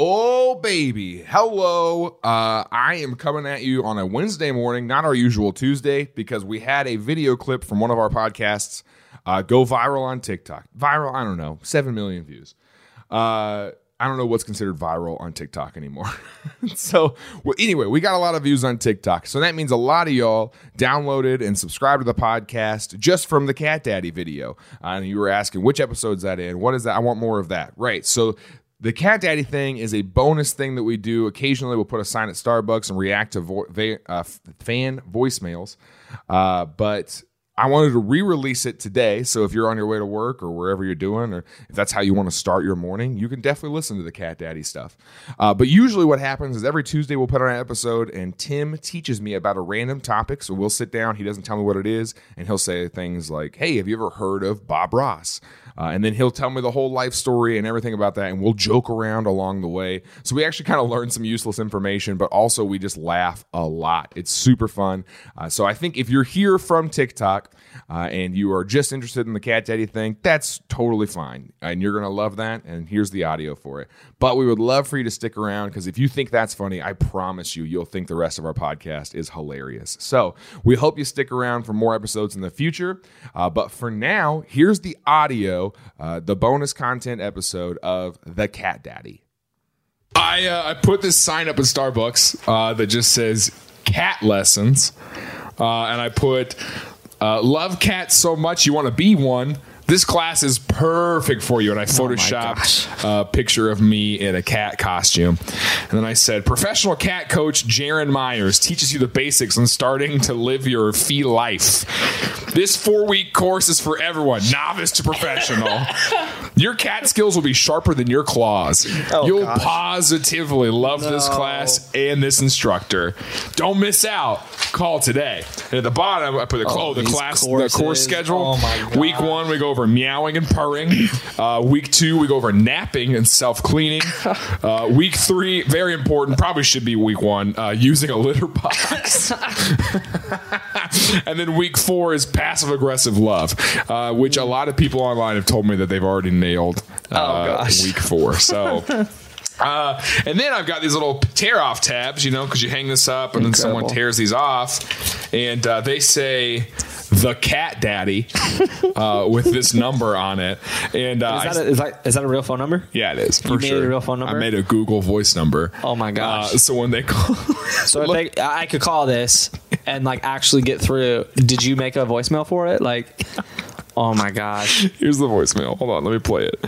Oh, baby. Hello. Uh, I am coming at you on a Wednesday morning, not our usual Tuesday, because we had a video clip from one of our podcasts uh, go viral on TikTok. Viral, I don't know, 7 million views. Uh, I don't know what's considered viral on TikTok anymore. so, well, anyway, we got a lot of views on TikTok. So that means a lot of y'all downloaded and subscribed to the podcast just from the Cat Daddy video. Uh, and you were asking, which episode's that in? What is that? I want more of that. Right. So, the Cat Daddy thing is a bonus thing that we do. Occasionally, we'll put a sign at Starbucks and react to vo- va- uh, fan voicemails. Uh, but I wanted to re-release it today. So if you're on your way to work or wherever you're doing, or if that's how you want to start your morning, you can definitely listen to the Cat Daddy stuff. Uh, but usually, what happens is every Tuesday we'll put on an episode, and Tim teaches me about a random topic. So we'll sit down. He doesn't tell me what it is, and he'll say things like, "Hey, have you ever heard of Bob Ross?" Uh, and then he'll tell me the whole life story and everything about that, and we'll joke around along the way. So we actually kind of learn some useless information, but also we just laugh a lot. It's super fun. Uh, so I think if you're here from TikTok uh, and you are just interested in the Cat Daddy thing, that's totally fine. And you're going to love that. And here's the audio for it. But we would love for you to stick around because if you think that's funny, I promise you, you'll think the rest of our podcast is hilarious. So we hope you stick around for more episodes in the future. Uh, but for now, here's the audio, uh, the bonus content episode of The Cat Daddy. I, uh, I put this sign up at Starbucks uh, that just says cat lessons. Uh, and I put uh, love cats so much you want to be one. This class is perfect for you. And I photoshopped a picture of me in a cat costume. And then I said, professional cat coach Jaron Myers teaches you the basics on starting to live your fee life. This four week course is for everyone, novice to professional. your cat skills will be sharper than your claws. You'll positively love this class and this instructor. Don't miss out. Call today. And at the bottom, I put the, oh, the these class, the course schedule. Oh my Week one, we go over meowing and purring. Uh, week two, we go over napping and self cleaning. Uh, week three, very important, probably should be week one, uh, using a litter box. and then week four is passive aggressive love, uh, which a lot of people online have told me that they've already nailed. Uh, gosh. week four. So. Uh, and then I've got these little tear off tabs, you know, because you hang this up and then someone tears these off, and uh, they say the cat daddy uh, with this number on it. And uh, Is that, a, is, that, is that a real phone number? yeah, it is for You made sure. a real phone number? I made a Google voice number. Oh my gosh. Uh, so when they call, So if they, I could call this and like actually get through. Did you make a voicemail for it? Like, oh my gosh. Here's the voicemail. Hold on, let me play it.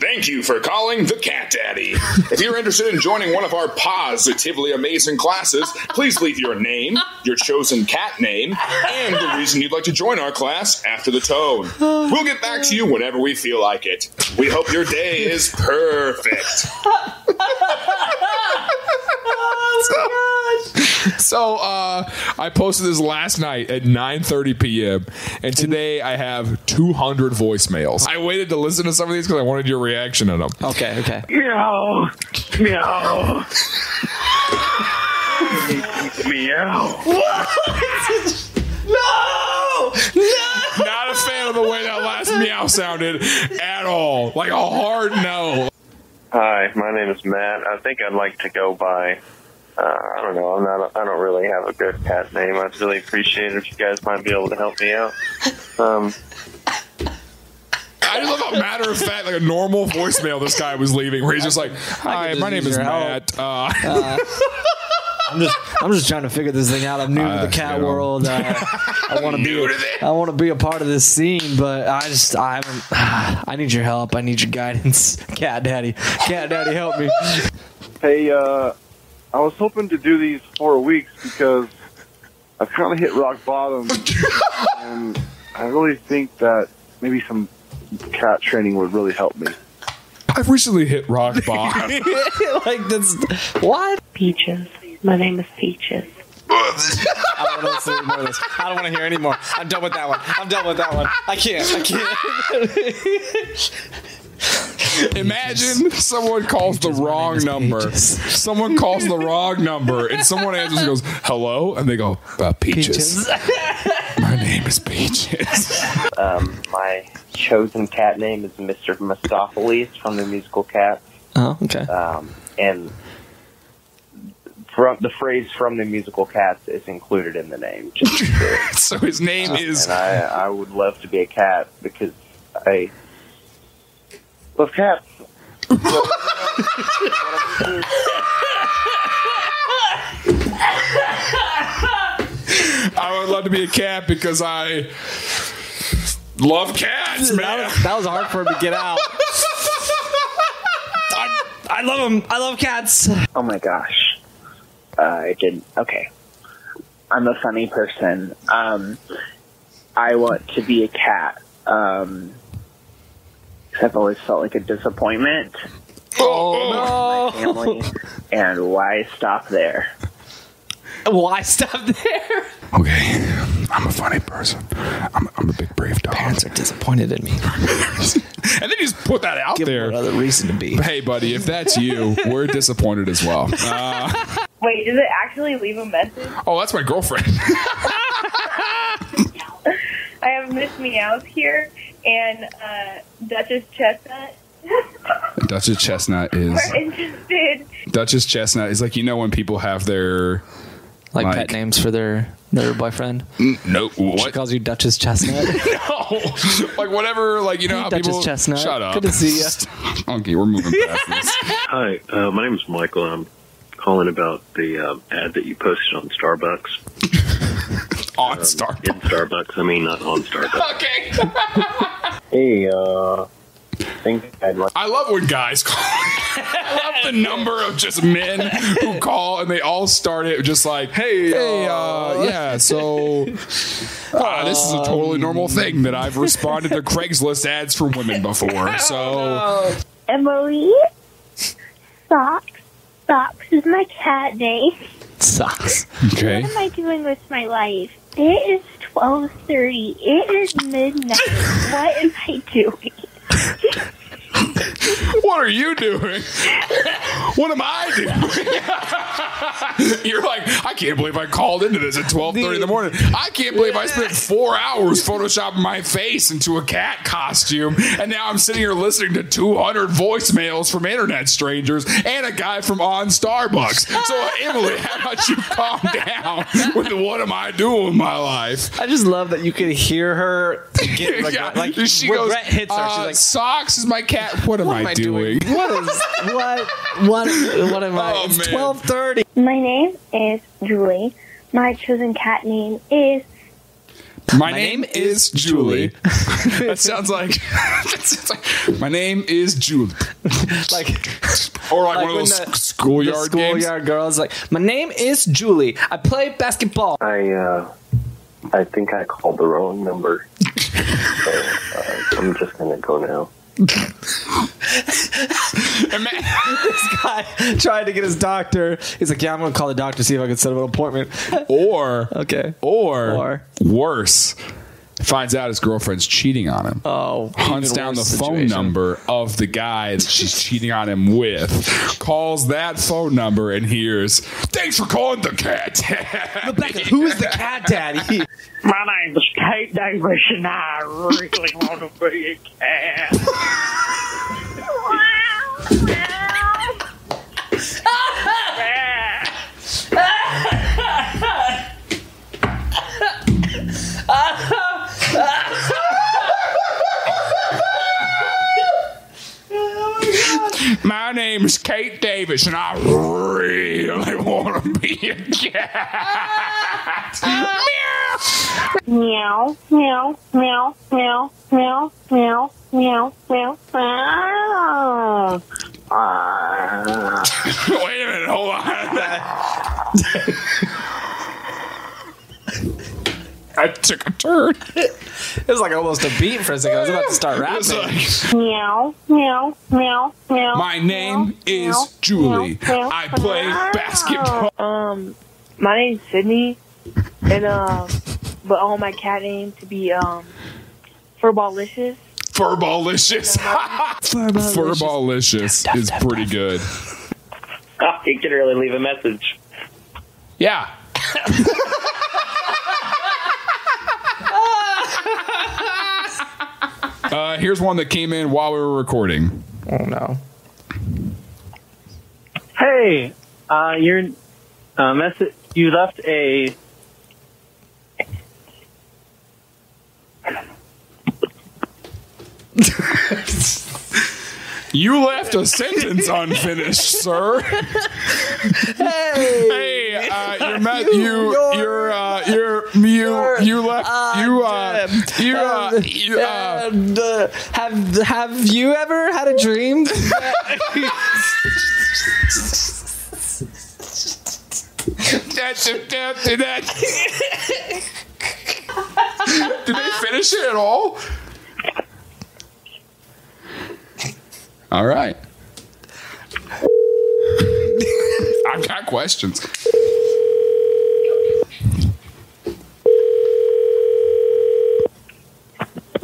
Thank you for calling the Cat Daddy. If you're interested in joining one of our positively amazing classes, please leave your name, your chosen cat name, and the reason you'd like to join our class after the tone. We'll get back to you whenever we feel like it. We hope your day is perfect. So uh, I posted this last night at 9:30 p.m. and today I have 200 voicemails. I waited to listen to some of these because I wanted your reaction to them. Okay, okay. Meow. Meow. Meow. What? no, no. Not a fan of the way that last meow sounded at all. Like a hard no. Hi, my name is Matt. I think I'd like to go by. Uh, I don't know. I'm not. I don't really have a good cat name. I'd really appreciate it if you guys might be able to help me out. Um, I just love how matter of fact, like a normal voicemail this guy was leaving, where he's just like, "Hi, just my name is. Matt. Uh, I'm just, I'm just trying to figure this thing out. I'm new Uh, to the cat you know. world. Uh, I want to be, New to this. I want to be a part of this scene, but I just, I haven't. I need your help. I need your guidance, Cat Daddy. Cat Daddy, help me. Hey, uh, I was hoping to do these four weeks because I've kind of hit rock bottom, and I really think that maybe some cat training would really help me. I've recently hit rock bottom. like this, what? Peaches. My name is Peaches. I don't want to listen to more of this. I don't want to hear anymore. I'm done with that one. I'm done with that one. I can't. I can't. Imagine someone calls the wrong number. Someone calls the wrong number, and someone answers and goes, "Hello," and they go, uh, "Peaches." My name is Peaches. Um, my chosen cat name is Mr. Mistoffelees from the musical Cats. Oh, okay. um, and from the phrase "from the musical Cats" is included in the name. Just to be clear. So his name is and I, I would love to be a cat because I love cats. I would love to be a cat because I love cats, that, man. was, that was hard for him to get out. I, I love him. I love cats. Oh my gosh. Uh, I didn't. Okay. I'm a funny person. Um, I want to be a cat. Um, 'cause I've always felt like a disappointment Oh, in my family. and why stop there? Why stop there? Okay, I'm a funny person. I'm, I'm a big brave dog. Parents are disappointed in me. And then you just put that out Give them there. another reason to be. Hey, buddy, if that's you, we're disappointed as well. Uh, Wait, does it actually leave a message? oh, that's my girlfriend. I have Miss Meows here and uh, Duchess Chestnut. Duchess Chestnut is We're interested. Duchess Chestnut is like you know when people have their Like, Like- pet names for their their boyfriend. no She what calls you Duchess Chestnut. no like whatever like you know Hey, how Duchess people Chestnut. shut up Good to see ya. okay we're moving past this Hi, uh, my name is Michael. I'm calling about the um, ad that you posted on Starbucks. on Um, Star. In Starbucks, I mean, not on Starbucks. Okay. Hey, uh, I think I'd like. I love when guys call. I love the number of just men who call and they all start it just like, "Hey, hey, uh, yeah, so uh, this is a totally normal thing that I've responded to Craigslist ads for women before." So Emily. Socks. Socks is my cat name. Socks. okay, What am I doing with my life? It is 12.30. It is midnight. what am I doing? what are you doing? What am I doing? You're like, I can't believe I called into this at 12:30 in the morning. I can't believe I spent four hours photoshopping my face into a cat costume, and now I'm sitting here listening to 200 voicemails from internet strangers and a guy from on Starbucks. So Emily, how about you calm down with the what am I doing with my life? I just love that you can hear her get like, Yeah, like she where goes, hits her. uh, She's like, socks is my cat. What am, "What I, am I doing? doing? What is what what what am I? Oh, it's twelve thirty. My name is Julie. My chosen cat name is My, name, is Julie. that sounds like that sounds like my name is Julie. Like Or like, Like one of those the- schoolyard the games. schoolyard girls like my name is Julie. I play basketball. I uh, I think I called the wrong number. so, uh, I'm just gonna go now. This guy tried to get his doctor. He's like, yeah, I'm gonna call the doctor see if I can set up an appointment. or Okay. or, Or. worse, finds out his girlfriend's cheating on him. Oh, Hunts down the worse phone number of the guy that she's cheating on him with, calls that phone number and hears, "Thanks for calling the cat." Rebecca, who is the cat daddy? My name is Kate Davis, and I really want to be a cat. Kate Davis, and I really want to be a cat. meow, meow, meow, meow, meow, meow, meow, meow. meow. Wait a minute, hold on. I took a turn. It was like almost a beat for a second. I was about to start rapping. Meow, meow, meow, meow. my name is Julie. I play basketball. Um, my name's Sydney, and um, but I want my cat name to be um, Furballicious. Furballicious. Furballicious is pretty good. Oh, you can really leave a message. Yeah. Uh, here's one that came in while we were recording. Oh no. Hey, uh, your uh, message. You left a. You left a sentence unfinished, sir. hey, uh, you're met, you, you're, uh, you're, you, you left, you, uh, you, uh, you, uh, uh, have have you ever had a dream? That's a, that. Did they finish it at all? All right. I've got questions.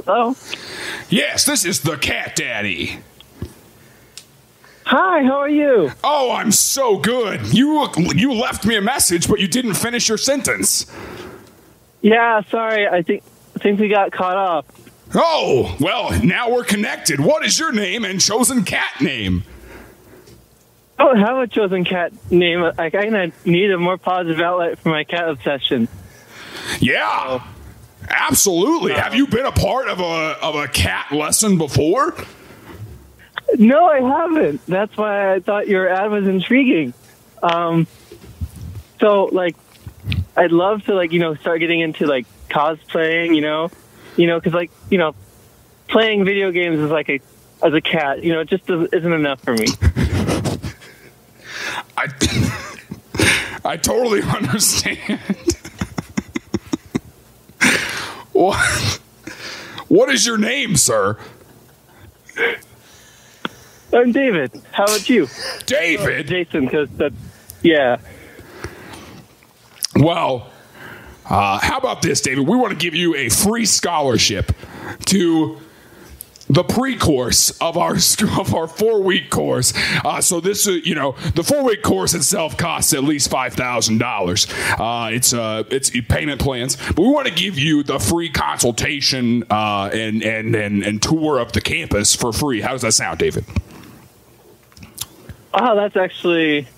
Hello. Yes, this is the Cat Daddy. Hi, how are you? Oh, I'm so good. You you left me a message, but you didn't finish your sentence. Yeah, sorry. I think I think we got caught up. Oh, well, now we're connected. What is your name and chosen cat name? Oh, I don't have a chosen cat name. I kind of need a more positive outlet for my cat obsession. Yeah. Absolutely. Have you been a part of a of a cat lesson before? No, I haven't. That's why I thought your ad was intriguing. Um, so like, I'd love to like you know start getting into like cosplaying. You know, you know because like you know, playing video games is like a as a cat. You know, it just isn't enough for me. I I totally understand. What What is your name, sir? I'm David. How about you? David. Jason, because that's yeah. Well, uh, how about this, David? We want to give you a free scholarship to the pre-course of our of our four week course. Uh, so this, uh, you know, the four week course itself costs at least five thousand dollars. Uh, it's uh, it's payment plans, but we want to give you the free consultation uh, and, and and and tour of the campus for free. How does that sound, David? Wow, that's actually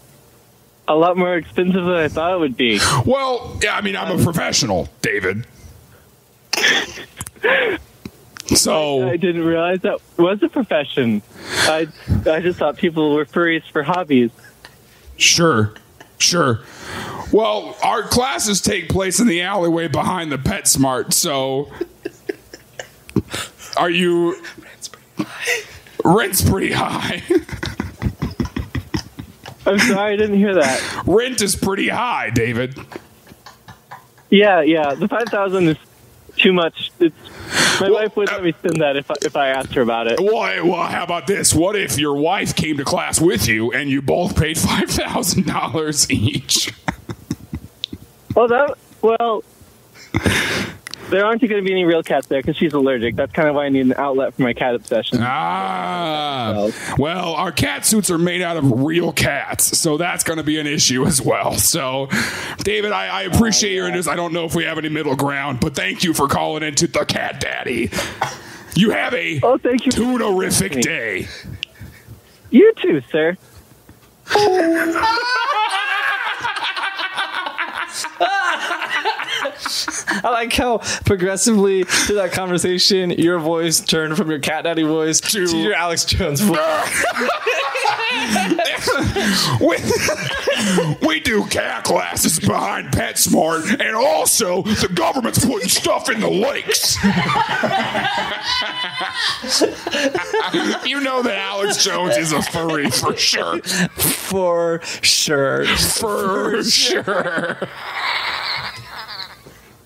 a lot more expensive than I thought it would be. Well, yeah, I mean, I'm a professional, David. So I didn't realize that was a profession. I I just thought people were furries for hobbies. Sure, sure. Well, our classes take place in the alleyway behind the PetSmart, so are you Rent's pretty high. rent's pretty high. I'm sorry, I didn't hear that. Rent is pretty high, David. Yeah, yeah. The five thousand is too much. It's, my wife wouldn't let me uh, spend that if I, if I asked her about it. Well, well, how about this? What if your wife came to class with you and you both paid five thousand dollars each? well, that well. There aren't going to be any real cats there because she's allergic. That's kind of why I need an outlet for my cat obsession. Ah, well, our cat suits are made out of real cats, so that's going to be an issue as well. So, David, I, I appreciate your interest. I don't know if we have any middle ground, but thank you for calling into the Cat Daddy. You have a oh, thank you. tunerific day. You too, sir. I like how progressively through that conversation, your voice turned from your cat daddy voice to, your Alex Jones voice. we, we do cat classes behind PetSmart, and also the government's putting stuff in the lakes. you know that Alex Jones is a furry for sure. For sure. For sure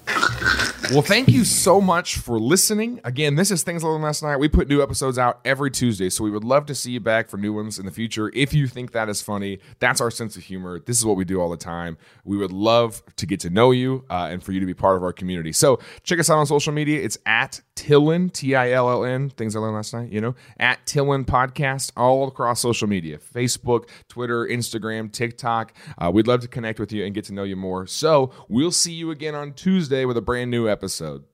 you well, thank you so much for listening. Again, this is Things I Learned Last Night. We put new episodes out every Tuesday, so we would love to see you back for new ones in the future. If you think that is funny, that's our sense of humor. This is what we do all the time. We would love to get to know you uh, and for you to be part of our community. So check us out on social media. It's at Tillin, T I L L N, Things I Learned Last Night, you know, at Tillin Podcast, all across social media Facebook, Twitter, Instagram, TikTok. Uh, we'd love to connect with you and get to know you more. So we'll see you again on Tuesday with a brand new episode.